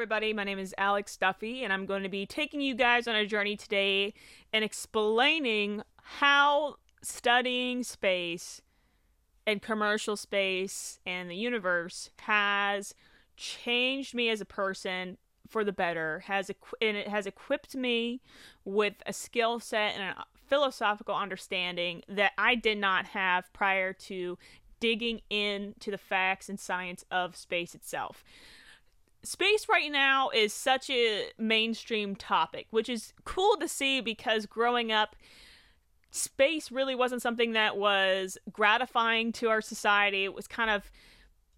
everybody. My name is Alex Duffy, and I'm going to be taking you guys on a journey today and explaining how studying space and commercial space and the universe has changed me as a person for the better has equ- and it has equipped me with a skill set and a philosophical understanding that I did not have prior to digging into the facts and science of space itself space right now is such a mainstream topic, which is cool to see because growing up, space really wasn't something that was gratifying to our society. It was kind of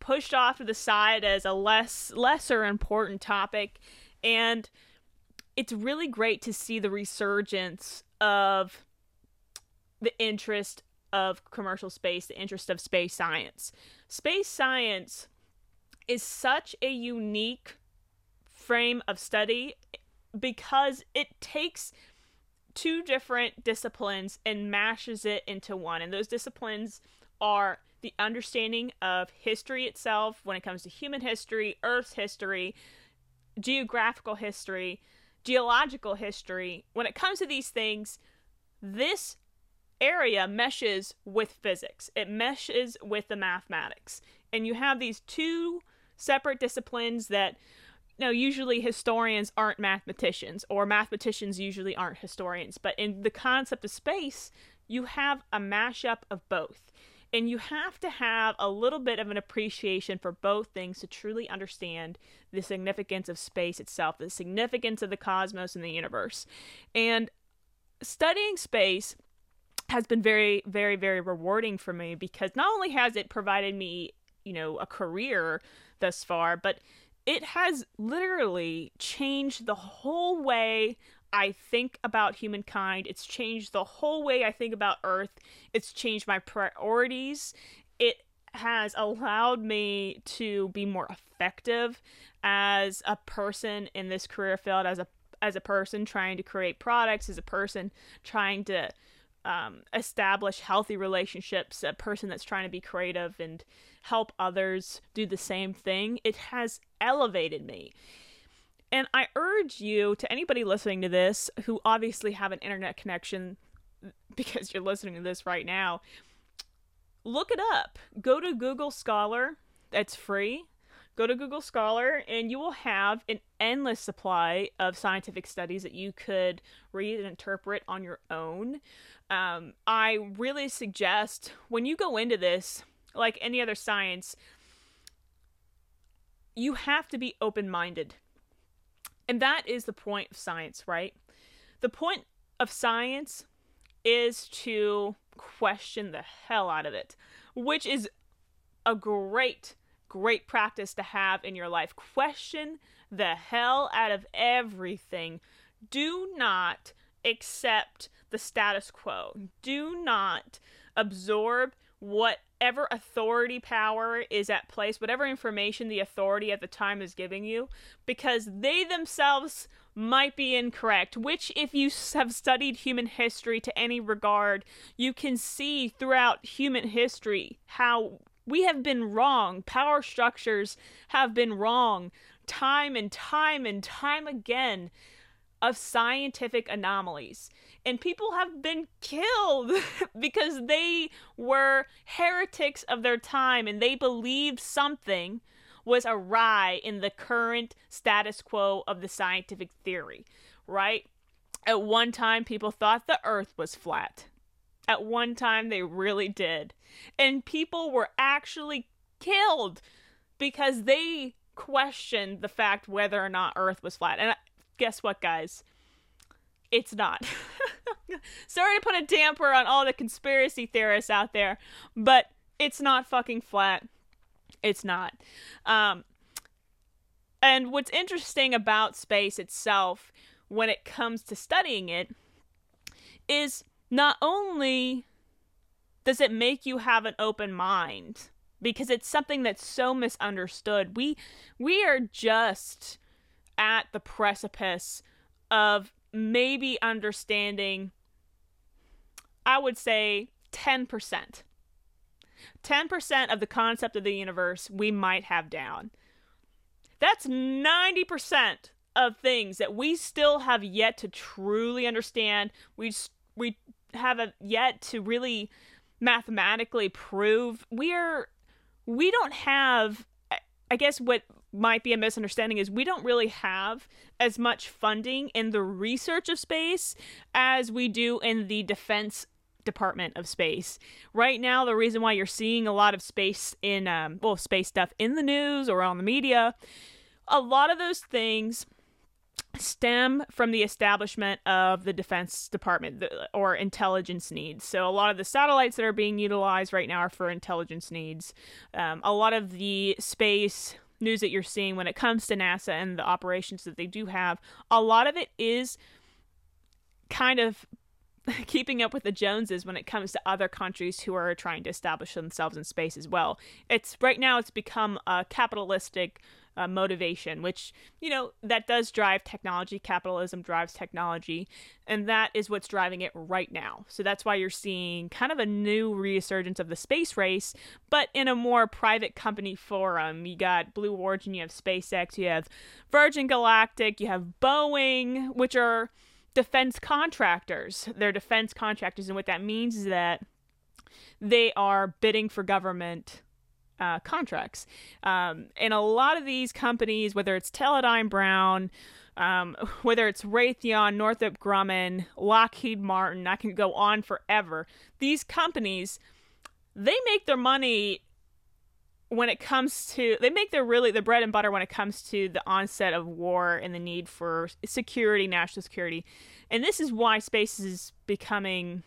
pushed off to the side as a less lesser important topic and it's really great to see the resurgence of the interest of commercial space, the interest of space science. Space science is such a unique frame of study because it takes two different disciplines and mashes it into one. And those disciplines are the understanding of history itself when it comes to human history, Earth's history, geographical history, geological history. When it comes to these things, this area meshes with physics, it meshes with the mathematics. And you have these two separate disciplines that you know, usually historians aren't mathematicians, or mathematicians usually aren't historians. But in the concept of space, you have a mashup of both. And you have to have a little bit of an appreciation for both things to truly understand the significance of space itself, the significance of the cosmos and the universe. And studying space has been very, very, very rewarding for me because not only has it provided me, you know, a career thus far, but it has literally changed the whole way I think about humankind. It's changed the whole way I think about Earth. It's changed my priorities. It has allowed me to be more effective as a person in this career field, as a as a person trying to create products, as a person trying to um, establish healthy relationships, a person that's trying to be creative and help others do the same thing, it has elevated me. And I urge you to anybody listening to this who obviously have an internet connection because you're listening to this right now, look it up. Go to Google Scholar, that's free. Go to Google Scholar and you will have an endless supply of scientific studies that you could read and interpret on your own. Um, I really suggest when you go into this, like any other science, you have to be open minded. And that is the point of science, right? The point of science is to question the hell out of it, which is a great, great practice to have in your life. Question the hell out of everything. Do not accept the status quo. Do not absorb whatever authority power is at place, whatever information the authority at the time is giving you, because they themselves might be incorrect. Which, if you have studied human history to any regard, you can see throughout human history how we have been wrong. Power structures have been wrong time and time and time again of scientific anomalies. And people have been killed because they were heretics of their time and they believed something was awry in the current status quo of the scientific theory, right? At one time, people thought the earth was flat. At one time, they really did. And people were actually killed because they questioned the fact whether or not earth was flat. And guess what, guys? It's not. Sorry to put a damper on all the conspiracy theorists out there, but it's not fucking flat. It's not. Um, and what's interesting about space itself when it comes to studying it is not only does it make you have an open mind because it's something that's so misunderstood. We we are just at the precipice of maybe understanding I would say 10%. 10% of the concept of the universe we might have down. That's 90% of things that we still have yet to truly understand. We we have a, yet to really mathematically prove. We are we don't have I guess what might be a misunderstanding is we don't really have as much funding in the research of space as we do in the defense department of space. Right now, the reason why you're seeing a lot of space in, um, well, space stuff in the news or on the media, a lot of those things stem from the establishment of the defense department or intelligence needs so a lot of the satellites that are being utilized right now are for intelligence needs um, a lot of the space news that you're seeing when it comes to nasa and the operations that they do have a lot of it is kind of keeping up with the Joneses when it comes to other countries who are trying to establish themselves in space as well. It's right now it's become a capitalistic uh, motivation, which you know that does drive technology. Capitalism drives technology, and that is what's driving it right now. So that's why you're seeing kind of a new resurgence of the space race, but in a more private company forum. You got Blue Origin, you have SpaceX, you have Virgin Galactic, you have Boeing, which are defense contractors. They're defense contractors, and what that means is that they are bidding for government uh, contracts. Um, and a lot of these companies, whether it's Teledyne Brown, um, whether it's Raytheon, Northrop Grumman, Lockheed Martin, I can go on forever. These companies, they make their money when it comes to they make their really the bread and butter when it comes to the onset of war and the need for security national security and this is why space is becoming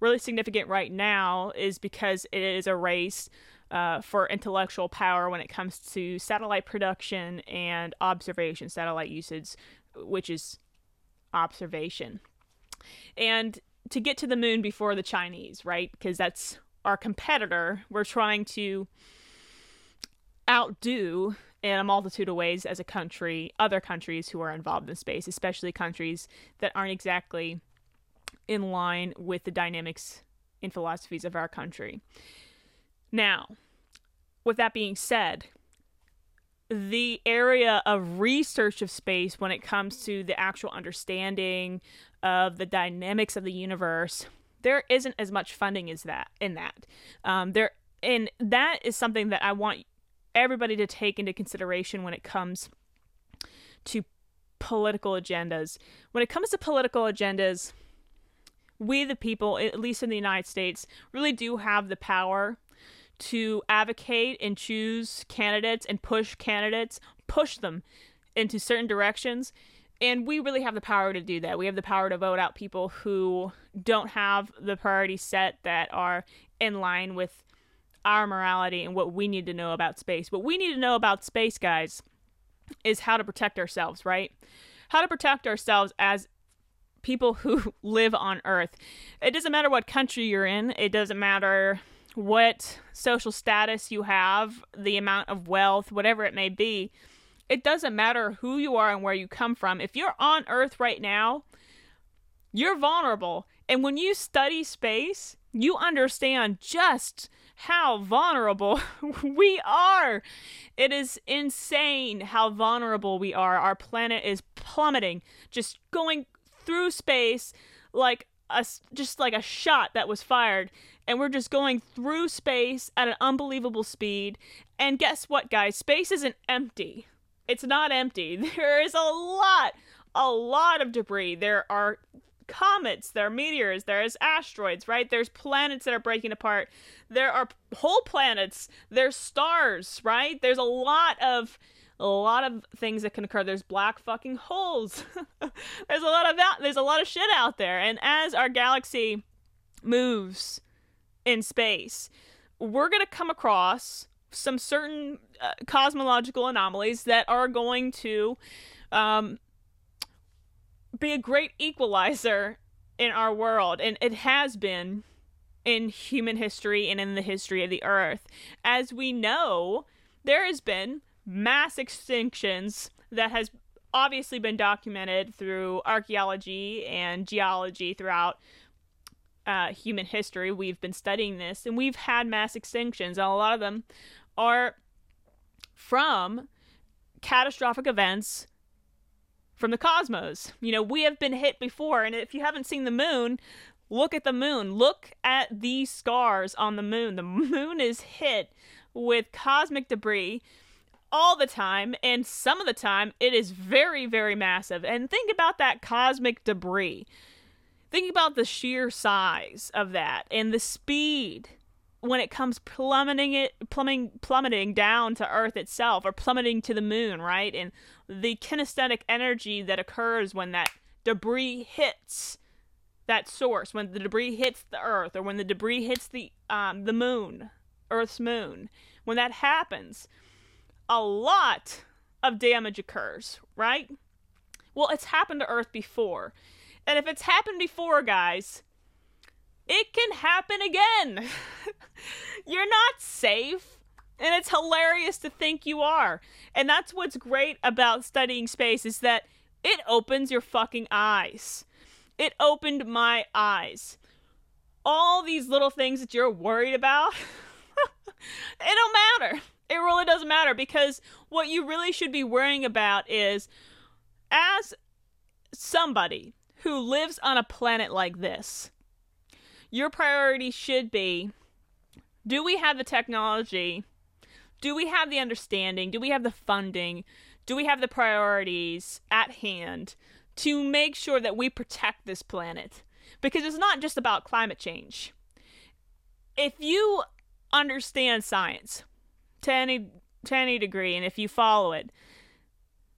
really significant right now is because it is a race uh, for intellectual power when it comes to satellite production and observation satellite usage which is observation. And to get to the moon before the chinese right? Because that's our competitor. We're trying to outdo in a multitude of ways as a country other countries who are involved in space, especially countries that aren't exactly in line with the dynamics and philosophies of our country. Now, with that being said, the area of research of space when it comes to the actual understanding of the dynamics of the universe, there isn't as much funding as that in that. Um, there and that is something that I want everybody to take into consideration when it comes to political agendas. When it comes to political agendas, we, the people, at least in the United States, really do have the power to advocate and choose candidates and push candidates, push them into certain directions. And we really have the power to do that. We have the power to vote out people who don't have the priorities set that are in line with our morality and what we need to know about space. What we need to know about space, guys, is how to protect ourselves, right? How to protect ourselves as people who live on Earth. It doesn't matter what country you're in, it doesn't matter what social status you have, the amount of wealth, whatever it may be. It doesn't matter who you are and where you come from. If you're on Earth right now, you're vulnerable. And when you study space, you understand just how vulnerable we are. It is insane how vulnerable we are. Our planet is plummeting, just going through space like a just like a shot that was fired and we're just going through space at an unbelievable speed. And guess what, guys? Space isn't empty. It's not empty. There is a lot, a lot of debris. There are comets, there are meteors, there's asteroids, right? There's planets that are breaking apart. There are whole planets, there's stars, right? There's a lot of a lot of things that can occur. There's black fucking holes. there's a lot of that. There's a lot of shit out there. And as our galaxy moves in space, we're going to come across some certain uh, cosmological anomalies that are going to um, be a great equalizer in our world, and it has been in human history and in the history of the earth. As we know, there has been mass extinctions that has obviously been documented through archaeology and geology throughout uh, human history. We've been studying this, and we've had mass extinctions, and a lot of them are from catastrophic events from the cosmos. You know, we have been hit before, and if you haven't seen the moon, look at the moon. Look at these scars on the moon. The moon is hit with cosmic debris all the time, and some of the time it is very, very massive. And think about that cosmic debris. Think about the sheer size of that and the speed when it comes plummeting it plummeting plummeting down to earth itself or plummeting to the moon right and the kinesthetic energy that occurs when that debris hits that source when the debris hits the earth or when the debris hits the um, the moon earth's moon when that happens a lot of damage occurs right well it's happened to earth before and if it's happened before guys it can happen again. You're not safe. And it's hilarious to think you are. And that's what's great about studying space is that it opens your fucking eyes. It opened my eyes. All these little things that you're worried about, it don't matter. It really doesn't matter because what you really should be worrying about is as somebody who lives on a planet like this, your priority should be do we have the technology? Do we have the understanding? Do we have the funding? Do we have the priorities at hand to make sure that we protect this planet? Because it's not just about climate change. If you understand science to any to any degree and if you follow it,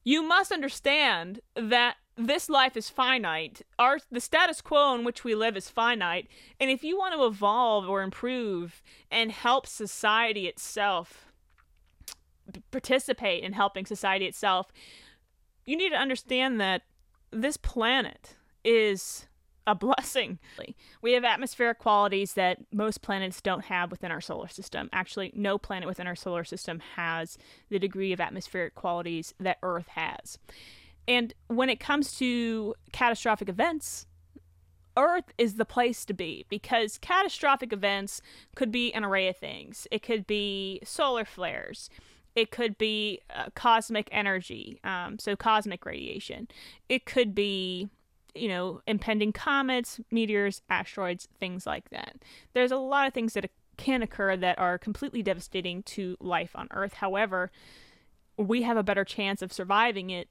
you must understand that this life is finite. Our the status quo in which we live is finite, and if you want to evolve or improve and help society itself participate in helping society itself, you need to understand that this planet is a blessing. We have atmospheric qualities that most planets don't have within our solar system. Actually, no planet within our solar system has the degree of atmospheric qualities that Earth has. And when it comes to catastrophic events, Earth is the place to be because catastrophic events could be an array of things. It could be solar flares. It could be uh, cosmic energy, um, so cosmic radiation. It could be, you know, impending comets, meteors, asteroids, things like that. There's a lot of things that can occur that are completely devastating to life on Earth. However, we have a better chance of surviving it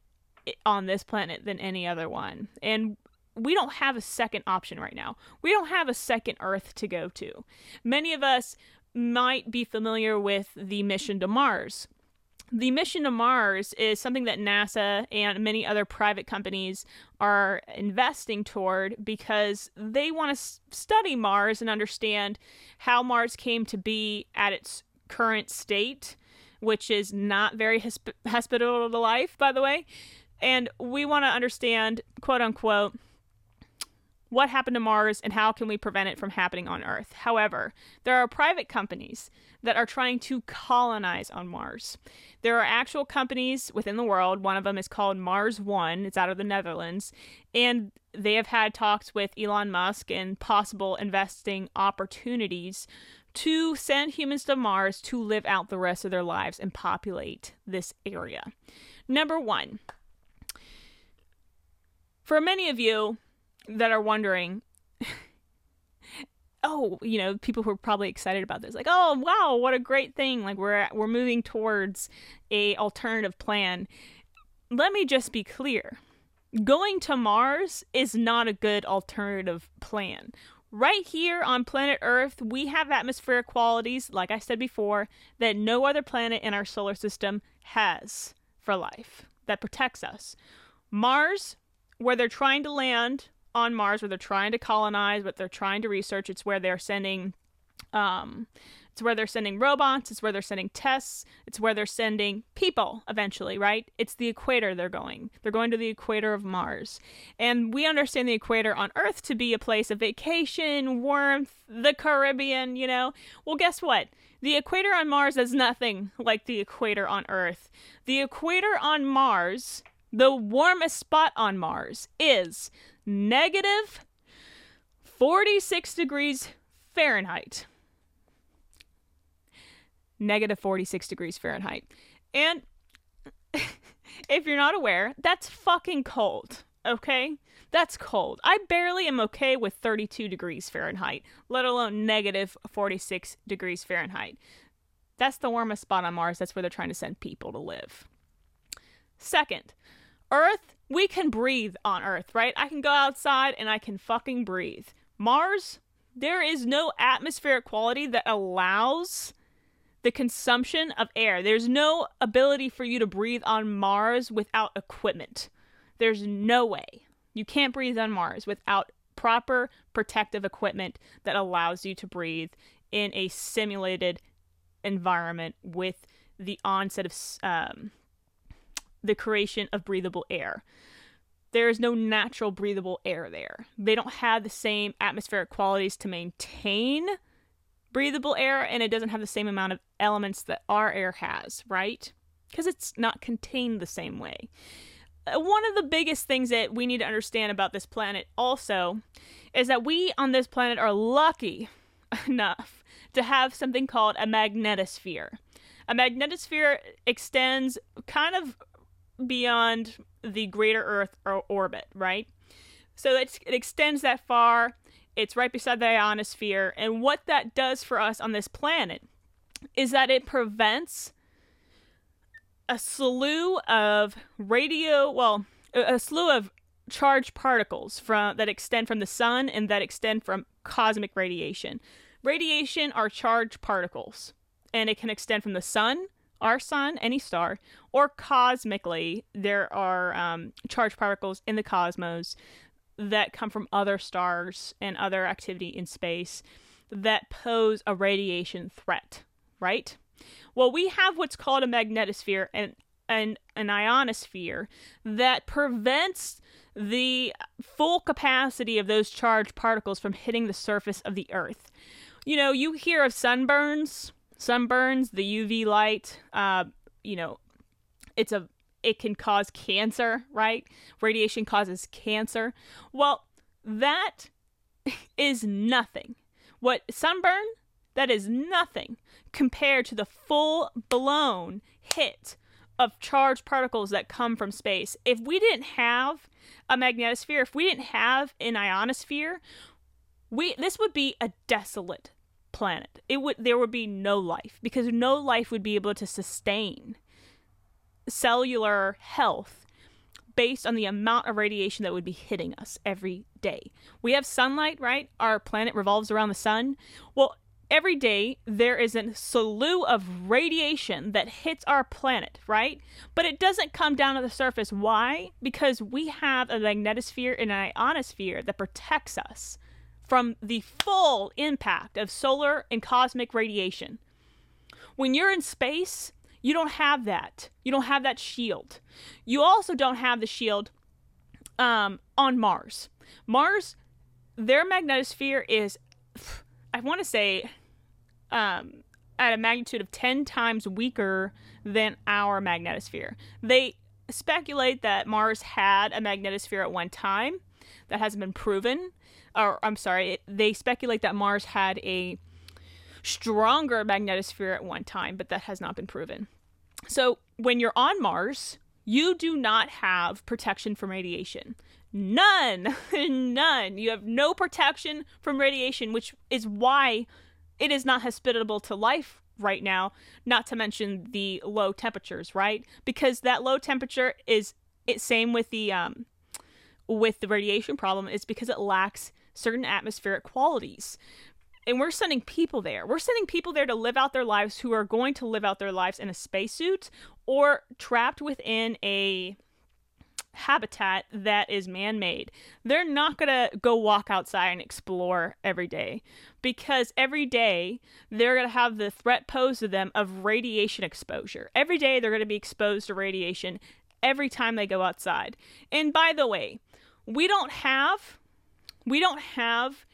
on this planet than any other one. And we don't have a second option right now. We don't have a second Earth to go to. Many of us might be familiar with the mission to Mars. The mission to Mars is something that NASA and many other private companies are investing toward because they want to study Mars and understand how Mars came to be at its current state, which is not very hosp- hospitable to life, by the way. And we want to understand, quote unquote, what happened to Mars and how can we prevent it from happening on Earth. However, there are private companies that are trying to colonize on Mars. There are actual companies within the world. One of them is called Mars One, it's out of the Netherlands. And they have had talks with Elon Musk and possible investing opportunities to send humans to Mars to live out the rest of their lives and populate this area. Number one, for many of you that are wondering, oh, you know, people who are probably excited about this, like, oh, wow, what a great thing! Like we're we're moving towards a alternative plan. Let me just be clear: going to Mars is not a good alternative plan. Right here on planet Earth, we have atmospheric qualities, like I said before, that no other planet in our solar system has for life that protects us. Mars where they're trying to land on Mars, where they're trying to colonize, what they're trying to research. It's where they're sending, um, it's where they're sending robots. It's where they're sending tests. It's where they're sending people eventually, right? It's the equator they're going. They're going to the equator of Mars. And we understand the equator on Earth to be a place of vacation, warmth, the Caribbean, you know? Well, guess what? The equator on Mars is nothing like the equator on Earth. The equator on Mars the warmest spot on Mars is negative 46 degrees Fahrenheit. Negative 46 degrees Fahrenheit. And if you're not aware, that's fucking cold, okay? That's cold. I barely am okay with 32 degrees Fahrenheit, let alone negative 46 degrees Fahrenheit. That's the warmest spot on Mars. That's where they're trying to send people to live. Second, Earth, we can breathe on Earth, right? I can go outside and I can fucking breathe. Mars, there is no atmospheric quality that allows the consumption of air. There's no ability for you to breathe on Mars without equipment. There's no way. You can't breathe on Mars without proper protective equipment that allows you to breathe in a simulated environment with the onset of um, the creation of breathable air. There is no natural breathable air there. They don't have the same atmospheric qualities to maintain breathable air, and it doesn't have the same amount of elements that our air has, right? Because it's not contained the same way. Uh, one of the biggest things that we need to understand about this planet also is that we on this planet are lucky enough to have something called a magnetosphere. A magnetosphere extends kind of beyond the greater Earth orbit, right? So it extends that far. It's right beside the ionosphere. And what that does for us on this planet is that it prevents a slew of radio, well, a slew of charged particles from that extend from the sun and that extend from cosmic radiation. Radiation are charged particles, and it can extend from the sun, our sun, any star, or cosmically, there are um, charged particles in the cosmos that come from other stars and other activity in space that pose a radiation threat, right? Well, we have what's called a magnetosphere and, and an ionosphere that prevents the full capacity of those charged particles from hitting the surface of the Earth you know, you hear of sunburns, sunburns, the UV light, uh, you know, it's a it can cause cancer, right? Radiation causes cancer. Well, that is nothing. What sunburn? That is nothing compared to the full blown hit of charged particles that come from space. If we didn't have a magnetosphere, if we didn't have an ionosphere, we this would be a desolate planet. It would there would be no life because no life would be able to sustain cellular health based on the amount of radiation that would be hitting us every day. We have sunlight, right? Our planet revolves around the sun. Well, every day there is a slew of radiation that hits our planet, right? But it doesn't come down to the surface. Why? Because we have a magnetosphere and an ionosphere that protects us from the full impact of solar and cosmic radiation. When you're in space, you don't have that. You don't have that shield. You also don't have the shield um, on Mars. Mars, their magnetosphere is, I want to say, um, at a magnitude of 10 times weaker than our magnetosphere. They speculate that Mars had a magnetosphere at one time. That hasn't been proven or I'm sorry, they speculate that Mars had a stronger magnetosphere at one time, but that has not been proven. So when you're on Mars, you do not have protection from radiation. None. None. You have no protection from radiation, which is why it is not hospitable to life right now, not to mention the low temperatures, right? Because that low temperature is it same with the um with the radiation problem is because it lacks certain atmospheric qualities. And we're sending people there. We're sending people there to live out their lives who are going to live out their lives in a spacesuit or trapped within a habitat that is man made. They're not going to go walk outside and explore every day because every day they're going to have the threat posed to them of radiation exposure. Every day they're going to be exposed to radiation every time they go outside. And by the way, we don't have we don't have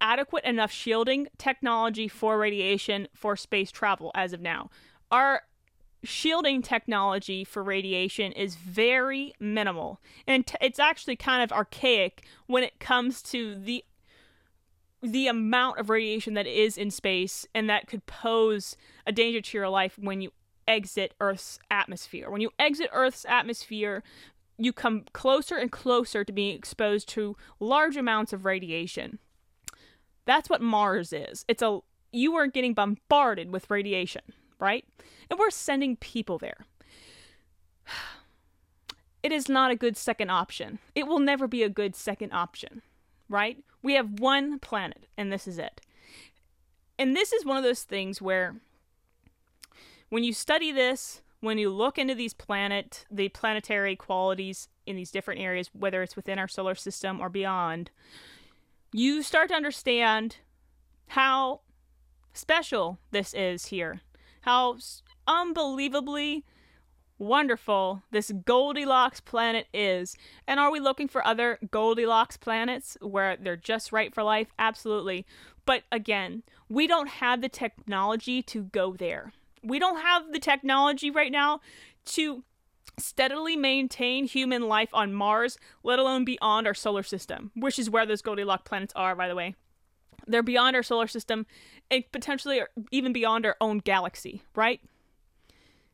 adequate enough shielding technology for radiation for space travel as of now. Our shielding technology for radiation is very minimal and t- it's actually kind of archaic when it comes to the the amount of radiation that is in space and that could pose a danger to your life when you exit Earth's atmosphere. When you exit Earth's atmosphere, you come closer and closer to being exposed to large amounts of radiation. That's what Mars is. It's a you are getting bombarded with radiation, right? And we're sending people there. It is not a good second option. It will never be a good second option, right? We have one planet, and this is it. And this is one of those things where when you study this, when you look into these planet, the planetary qualities in these different areas, whether it's within our solar system or beyond, you start to understand how special this is here. How unbelievably wonderful this Goldilocks planet is. And are we looking for other Goldilocks planets where they're just right for life? Absolutely. But again, we don't have the technology to go there. We don't have the technology right now to steadily maintain human life on Mars, let alone beyond our solar system, which is where those Goldilocks planets are, by the way. They're beyond our solar system and potentially even beyond our own galaxy, right?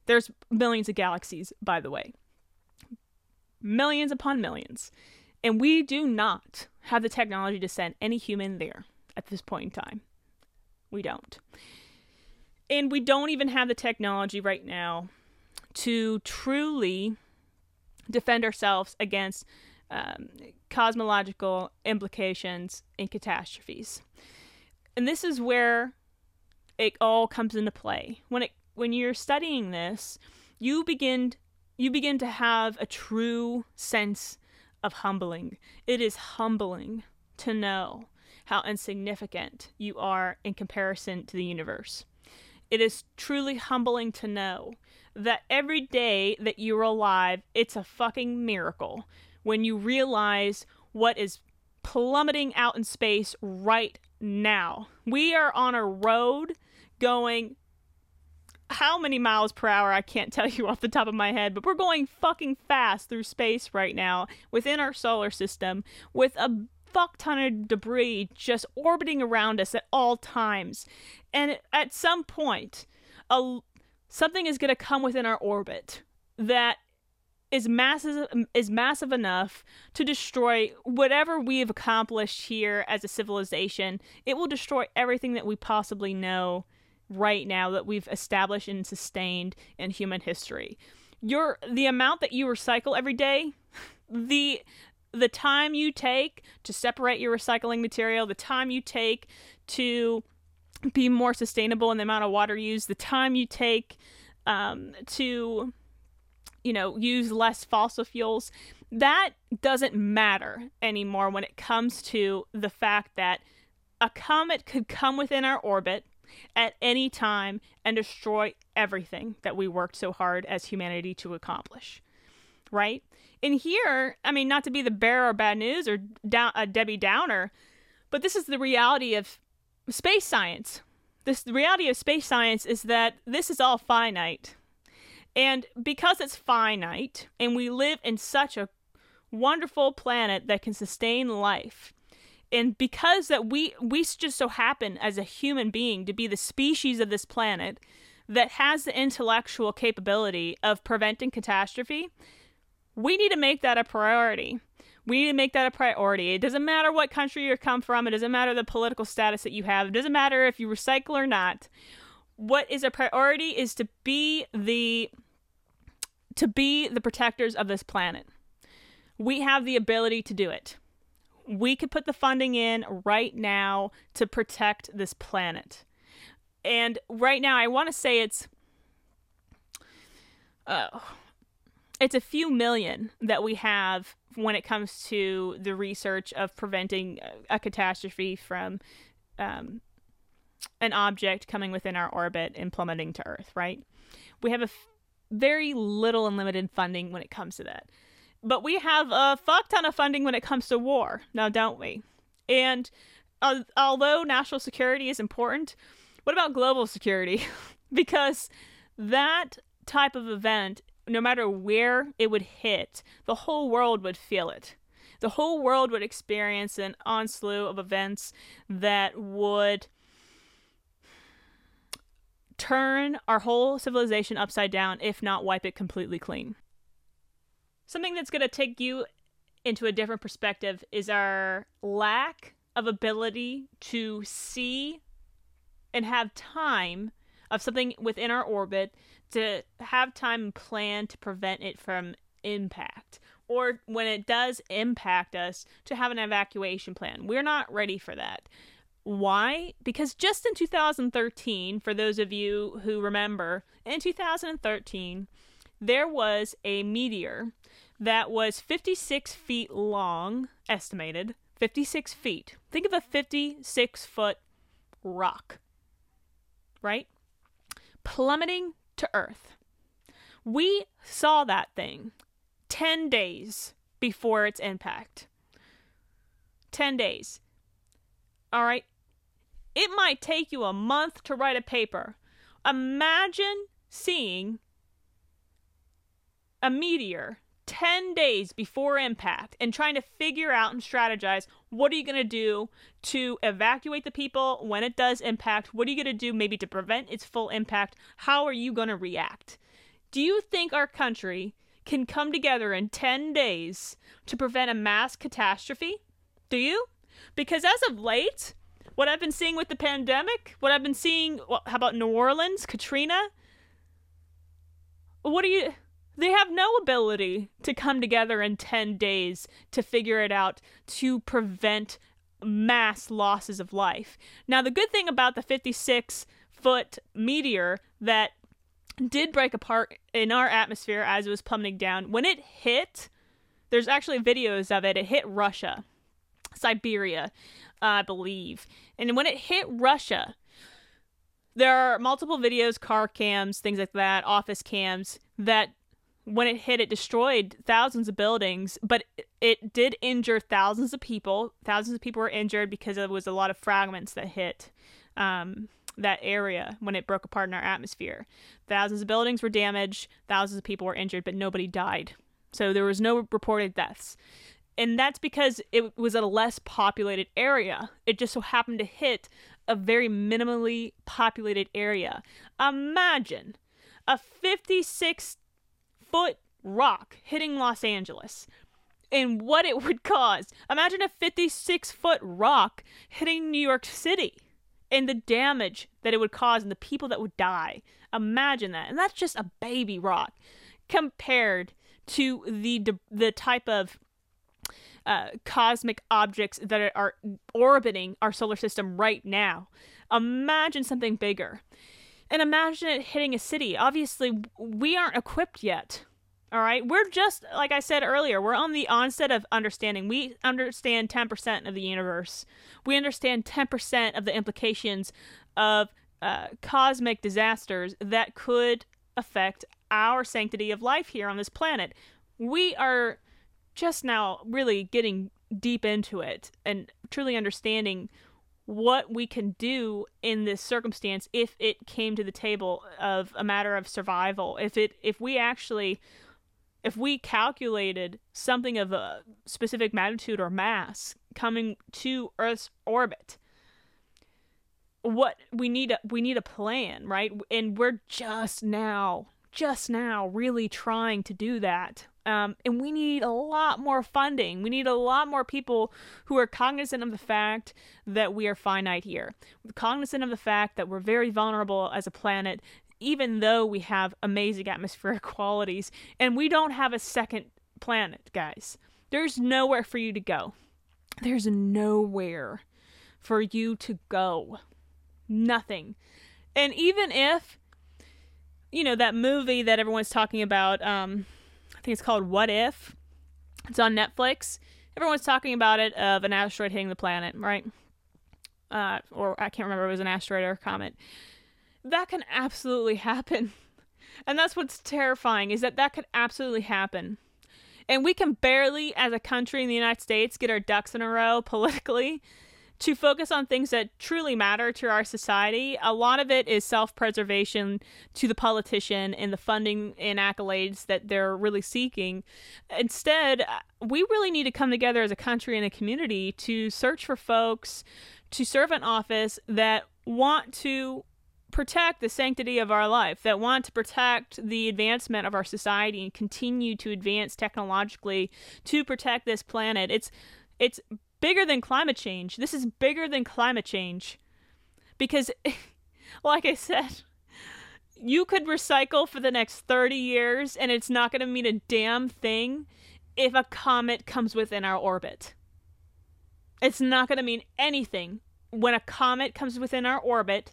There's millions of galaxies, by the way. Millions upon millions. And we do not have the technology to send any human there at this point in time. We don't. And we don't even have the technology right now to truly defend ourselves against um, cosmological implications and catastrophes. And this is where it all comes into play. When it when you're studying this, you begin you begin to have a true sense of humbling. It is humbling to know how insignificant you are in comparison to the universe. It is truly humbling to know that every day that you're alive, it's a fucking miracle when you realize what is plummeting out in space right now. We are on a road going how many miles per hour I can't tell you off the top of my head, but we're going fucking fast through space right now within our solar system with a fuck ton of debris just orbiting around us at all times. And at some point, a, something is going to come within our orbit that is massive is massive enough to destroy whatever we have accomplished here as a civilization. It will destroy everything that we possibly know right now that we've established and sustained in human history. Your the amount that you recycle every day, the the time you take to separate your recycling material, the time you take to be more sustainable in the amount of water used, the time you take um, to you know use less fossil fuels, that doesn't matter anymore when it comes to the fact that a comet could come within our orbit at any time and destroy everything that we worked so hard as humanity to accomplish. Right? And here, I mean, not to be the bearer of bad news or down, a Debbie Downer, but this is the reality of space science. This the reality of space science is that this is all finite. And because it's finite and we live in such a wonderful planet that can sustain life, and because that we we just so happen as a human being to be the species of this planet that has the intellectual capability of preventing catastrophe we need to make that a priority we need to make that a priority. It doesn't matter what country you come from. It doesn't matter the political status that you have. It doesn't matter if you recycle or not. What is a priority is to be the to be the protectors of this planet. We have the ability to do it. We could put the funding in right now to protect this planet. And right now, I want to say it's. Uh, it's a few million that we have when it comes to the research of preventing a catastrophe from um, an object coming within our orbit and plummeting to Earth, right? We have a f- very little and limited funding when it comes to that. But we have a fuck ton of funding when it comes to war, now don't we? And uh, although national security is important, what about global security? because that type of event, no matter where it would hit, the whole world would feel it. The whole world would experience an onslaught of events that would turn our whole civilization upside down, if not wipe it completely clean. Something that's going to take you into a different perspective is our lack of ability to see and have time of something within our orbit to have time plan to prevent it from impact or when it does impact us to have an evacuation plan. We're not ready for that. Why? Because just in 2013, for those of you who remember, in 2013, there was a meteor that was 56 feet long, estimated 56 feet. Think of a 56 foot rock, right? Plummeting to Earth. We saw that thing 10 days before its impact. 10 days. All right. It might take you a month to write a paper. Imagine seeing a meteor 10 days before impact and trying to figure out and strategize what are you going to do to evacuate the people when it does impact? What are you going to do maybe to prevent its full impact? How are you going to react? Do you think our country can come together in 10 days to prevent a mass catastrophe? Do you? Because as of late, what I've been seeing with the pandemic, what I've been seeing, well, how about New Orleans, Katrina? What do you they have no ability to come together in 10 days to figure it out to prevent mass losses of life. Now, the good thing about the 56 foot meteor that did break apart in our atmosphere as it was plummeting down, when it hit, there's actually videos of it, it hit Russia, Siberia, uh, I believe. And when it hit Russia, there are multiple videos, car cams, things like that, office cams that when it hit, it destroyed thousands of buildings, but it did injure thousands of people. Thousands of people were injured because there was a lot of fragments that hit um, that area when it broke apart in our atmosphere. Thousands of buildings were damaged, thousands of people were injured, but nobody died. So there was no reported deaths. And that's because it was a less populated area. It just so happened to hit a very minimally populated area. Imagine a 56 foot rock hitting Los Angeles and what it would cause. Imagine a 56 foot rock hitting New York City and the damage that it would cause and the people that would die. Imagine that. And that's just a baby rock compared to the the type of uh, cosmic objects that are orbiting our solar system right now. Imagine something bigger. And imagine it hitting a city. Obviously, we aren't equipped yet. All right. We're just, like I said earlier, we're on the onset of understanding. We understand 10% of the universe. We understand 10% of the implications of uh, cosmic disasters that could affect our sanctity of life here on this planet. We are just now really getting deep into it and truly understanding what we can do in this circumstance if it came to the table of a matter of survival. If it if we actually if we calculated something of a specific magnitude or mass coming to earth's orbit what we need a, we need a plan right? And we're just now just now really trying to do that um, and we need a lot more funding. We need a lot more people who are cognizant of the fact that we are finite here, cognizant of the fact that we're very vulnerable as a planet, even though we have amazing atmospheric qualities, and we don't have a second planet, guys. There's nowhere for you to go. There's nowhere for you to go. Nothing. And even if, you know, that movie that everyone's talking about, um, I think it's called What If. It's on Netflix. Everyone's talking about it of an asteroid hitting the planet, right? Uh, or I can't remember if it was an asteroid or a comet. That can absolutely happen. And that's what's terrifying is that that could absolutely happen. And we can barely, as a country in the United States, get our ducks in a row politically to focus on things that truly matter to our society. A lot of it is self preservation to the politician and the funding and accolades that they're really seeking. Instead, we really need to come together as a country and a community to search for folks to serve an office that want to protect the sanctity of our life, that want to protect the advancement of our society and continue to advance technologically to protect this planet. It's it's bigger than climate change. This is bigger than climate change. Because like I said, you could recycle for the next 30 years and it's not going to mean a damn thing if a comet comes within our orbit. It's not going to mean anything when a comet comes within our orbit.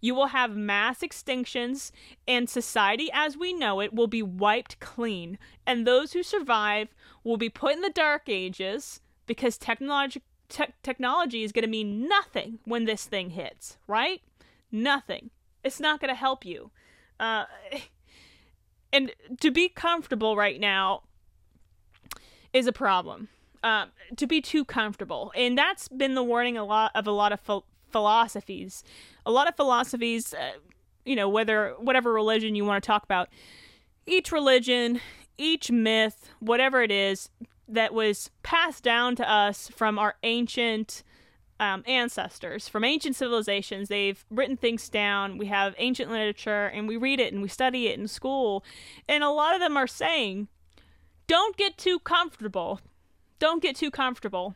You will have mass extinctions, and society as we know it will be wiped clean. And those who survive will be put in the dark ages because technology, te- technology is going to mean nothing when this thing hits, right? Nothing. It's not going to help you. Uh, and to be comfortable right now is a problem. Uh, to be too comfortable, and that's been the warning a lot of a lot of ph- philosophies. A lot of philosophies, uh, you know, whether whatever religion you want to talk about, each religion, each myth, whatever it is that was passed down to us from our ancient um, ancestors from ancient civilizations. They've written things down. We have ancient literature and we read it and we study it in school. And a lot of them are saying, don't get too comfortable. Don't get too comfortable.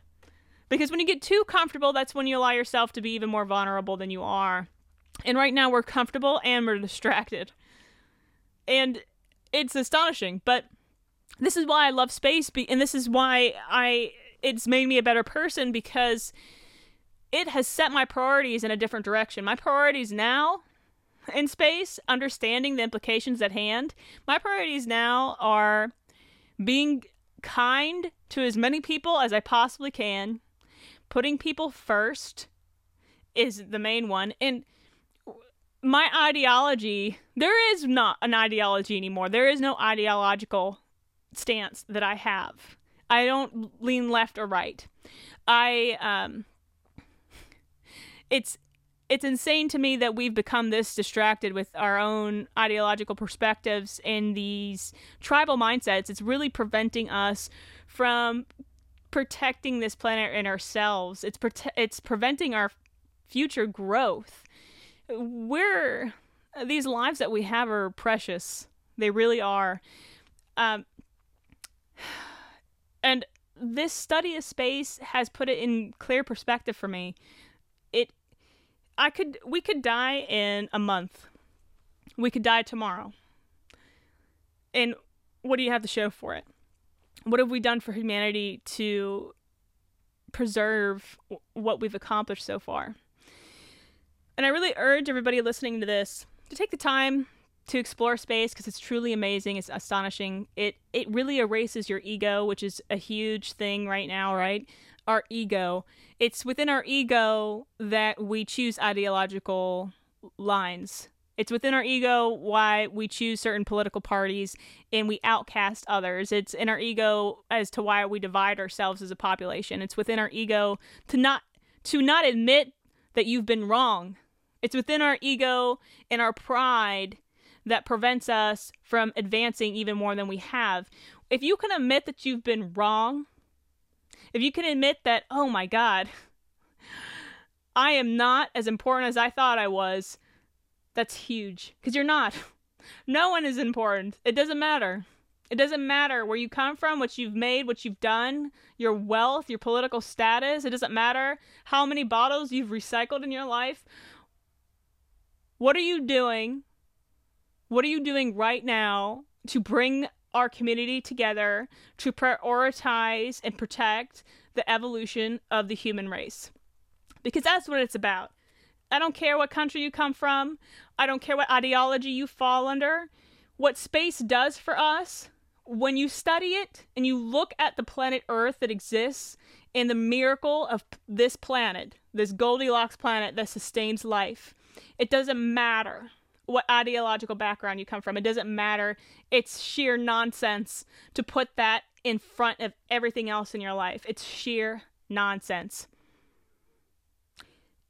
Because when you get too comfortable, that's when you allow yourself to be even more vulnerable than you are. And right now we're comfortable and we're distracted. And it's astonishing. But this is why I love space. Be- and this is why I. It's made me a better person because it has set my priorities in a different direction. My priorities now in space, understanding the implications at hand, my priorities now are being kind to as many people as I possibly can, putting people first is the main one. And my ideology, there is not an ideology anymore. There is no ideological stance that I have. I don't lean left or right. I um it's it's insane to me that we've become this distracted with our own ideological perspectives and these tribal mindsets. It's really preventing us from protecting this planet and ourselves. It's prote- it's preventing our future growth. We're these lives that we have are precious. They really are. Um, and this study of space has put it in clear perspective for me. It I could we could die in a month. We could die tomorrow. And what do you have to show for it? What have we done for humanity to preserve what we've accomplished so far? And I really urge everybody listening to this to take the time to explore space because it's truly amazing. It's astonishing. It it really erases your ego, which is a huge thing right now, right? Our ego. It's within our ego that we choose ideological lines. It's within our ego why we choose certain political parties and we outcast others. It's in our ego as to why we divide ourselves as a population. It's within our ego to not to not admit that you've been wrong. It's within our ego and our pride that prevents us from advancing even more than we have. If you can admit that you've been wrong, if you can admit that, oh my God, I am not as important as I thought I was, that's huge. Because you're not. No one is important. It doesn't matter. It doesn't matter where you come from, what you've made, what you've done, your wealth, your political status. It doesn't matter how many bottles you've recycled in your life. What are you doing what are you doing right now to bring our community together to prioritize and protect the evolution of the human race? Because that's what it's about. I don't care what country you come from, I don't care what ideology you fall under. What space does for us, when you study it and you look at the planet Earth that exists and the miracle of this planet, this Goldilocks planet that sustains life, it doesn't matter what ideological background you come from. It doesn't matter. It's sheer nonsense to put that in front of everything else in your life. It's sheer nonsense.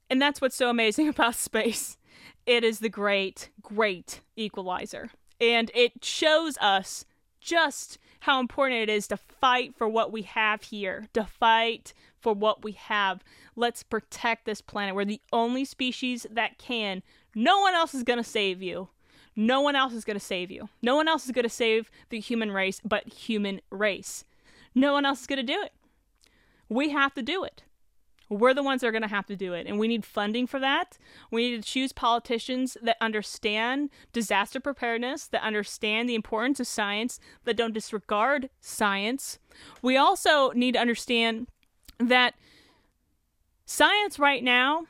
And that's what's so amazing about space. It is the great, great equalizer. And it shows us just how important it is to fight for what we have here, to fight for what we have. Let's protect this planet. We're the only species that can No one else is going to save you. No one else is going to save you. No one else is going to save the human race but human race. No one else is going to do it. We have to do it. We're the ones that are going to have to do it. And we need funding for that. We need to choose politicians that understand disaster preparedness, that understand the importance of science, that don't disregard science. We also need to understand that science right now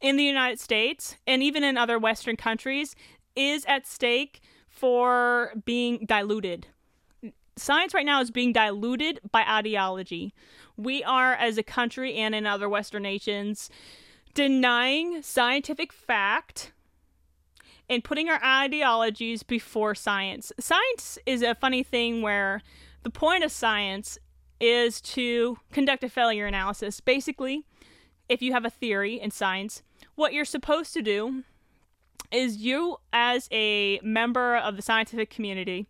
in the United States and even in other Western countries is at stake for being diluted. Science right now is being diluted by ideology we are, as a country and in other Western nations, denying scientific fact and putting our ideologies before science. Science is a funny thing where the point of science is to conduct a failure analysis. Basically, if you have a theory in science, what you're supposed to do is you, as a member of the scientific community,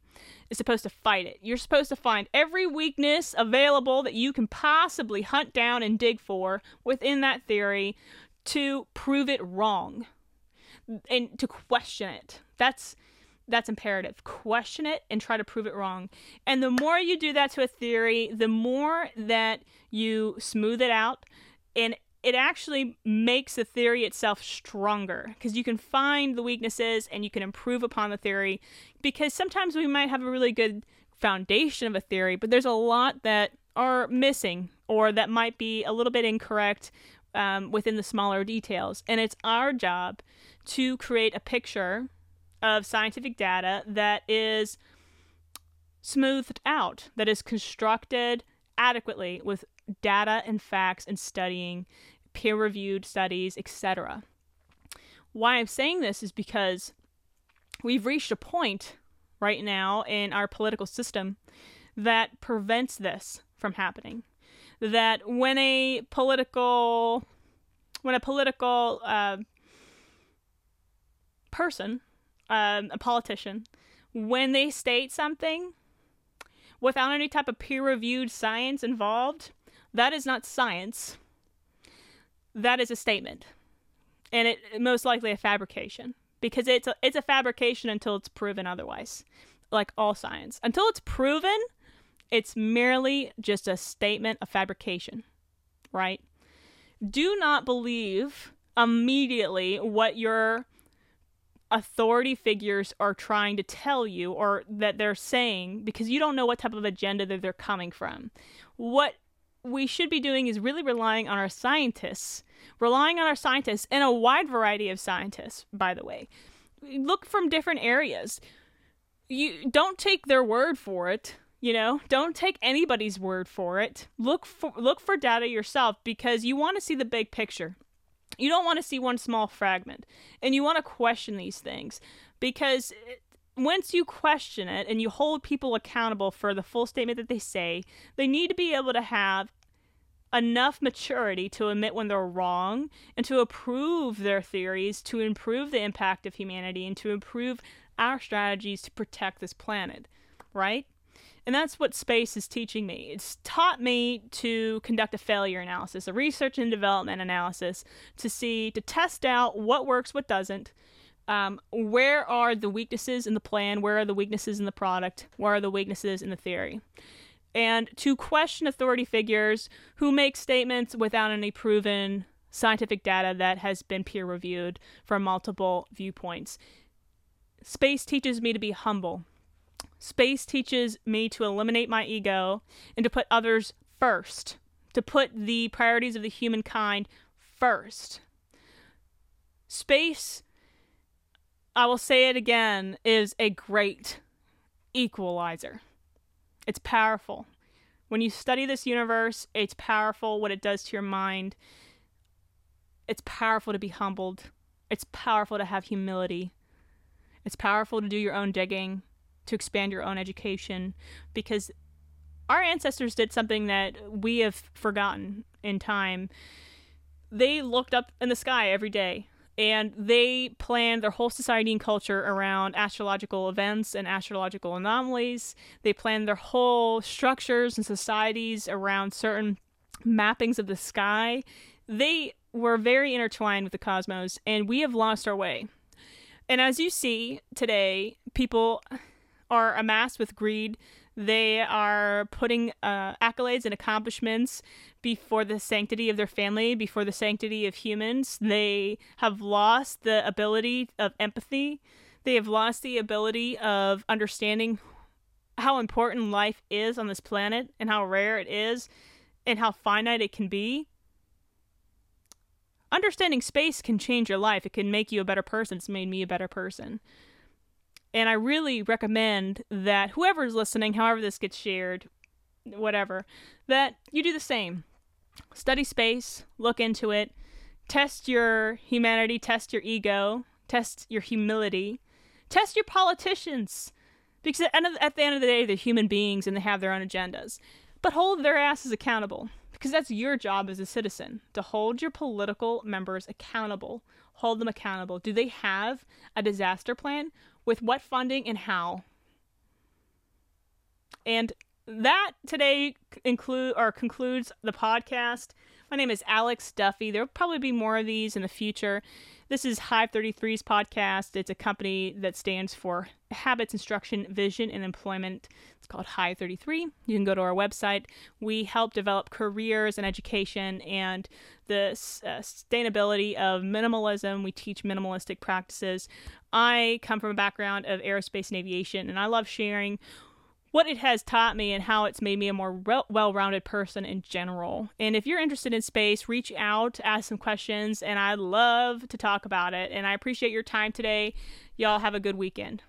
is supposed to fight it. You're supposed to find every weakness available that you can possibly hunt down and dig for within that theory to prove it wrong and to question it. That's that's imperative. Question it and try to prove it wrong. And the more you do that to a theory, the more that you smooth it out and it actually makes the theory itself stronger because you can find the weaknesses and you can improve upon the theory because sometimes we might have a really good foundation of a theory but there's a lot that are missing or that might be a little bit incorrect um, within the smaller details. And it's our job to create a picture of scientific data that is smoothed out that is constructed adequately with data and facts and studying peer reviewed studies, etc. Why I'm saying this is because we've reached a point right now in our political system that prevents this from happening. That when a political when a political uh, person, um, a politician, when they state something without any type of peer reviewed science involved, that is not science that is a statement, and it most likely a fabrication because it's a, it's a fabrication until it's proven otherwise. Like all science, until it's proven, it's merely just a statement of fabrication, right? Do not believe immediately what your authority figures are trying to tell you or that they're saying because you don't know what type of agenda that they're coming from. What we should be doing is really relying on our scientists, relying on our scientists and a wide variety of scientists, by the way. Look from different areas. You don't take their word for it, you know? Don't take anybody's word for it. Look for look for data yourself because you want to see the big picture. You don't want to see one small fragment. And you want to question these things because once you question it and you hold people accountable for the full statement that they say, they need to be able to have enough maturity to admit when they're wrong and to approve their theories to improve the impact of humanity and to improve our strategies to protect this planet, right? And that's what space is teaching me. It's taught me to conduct a failure analysis, a research and development analysis to see, to test out what works, what doesn't, um, where are the weaknesses in the plan? Where are the weaknesses in the product? Where are the weaknesses in the theory? And to question authority figures who make statements without any proven scientific data that has been peer reviewed from multiple viewpoints. Space teaches me to be humble. Space teaches me to eliminate my ego and to put others first, to put the priorities of the humankind first. Space I will say it again, is a great equalizer. It's powerful. When you study this universe, it's powerful what it does to your mind. It's powerful to be humbled. It's powerful to have humility. It's powerful to do your own digging, to expand your own education, because our ancestors did something that we have forgotten in time. They looked up in the sky every day and they planned their whole society and culture around astrological events and astrological anomalies. They planned their whole structures and societies around certain mappings of the sky. They were very intertwined with the cosmos, and we have lost our way. And as you see today, people are amassed with greed. They are putting uh, accolades and accomplishments before the sanctity of their family, before the sanctity of humans. They have lost the ability of empathy. They have lost the ability of understanding how important life is on this planet and how rare it is and how finite it can be. Understanding space can change your life. It can make you a better person. It's made me a better person. And I really recommend that whoever's listening, however this gets shared, whatever, that you do the same. Study space, look into it, test your humanity, test your ego, test your humility, test your politicians. Because at the, end of, at the end of the day, they're human beings and they have their own agendas. But hold their asses accountable. Because that's your job as a citizen to hold your political members accountable. Hold them accountable. Do they have a disaster plan? With what funding and how? And that today include or concludes the podcast. My name is Alex Duffy. There'll probably be more of these in the future. This is Hive 33's podcast. It's a company that stands for Habits, Instruction, Vision, and Employment. It's called Hive 33. You can go to our website. We help develop careers and education and the uh, sustainability of minimalism. We teach minimalistic practices. I come from a background of aerospace and aviation, and I love sharing what it has taught me and how it's made me a more re- well-rounded person in general. And if you're interested in space, reach out, ask some questions, and I'd love to talk about it. And I appreciate your time today. Y'all have a good weekend.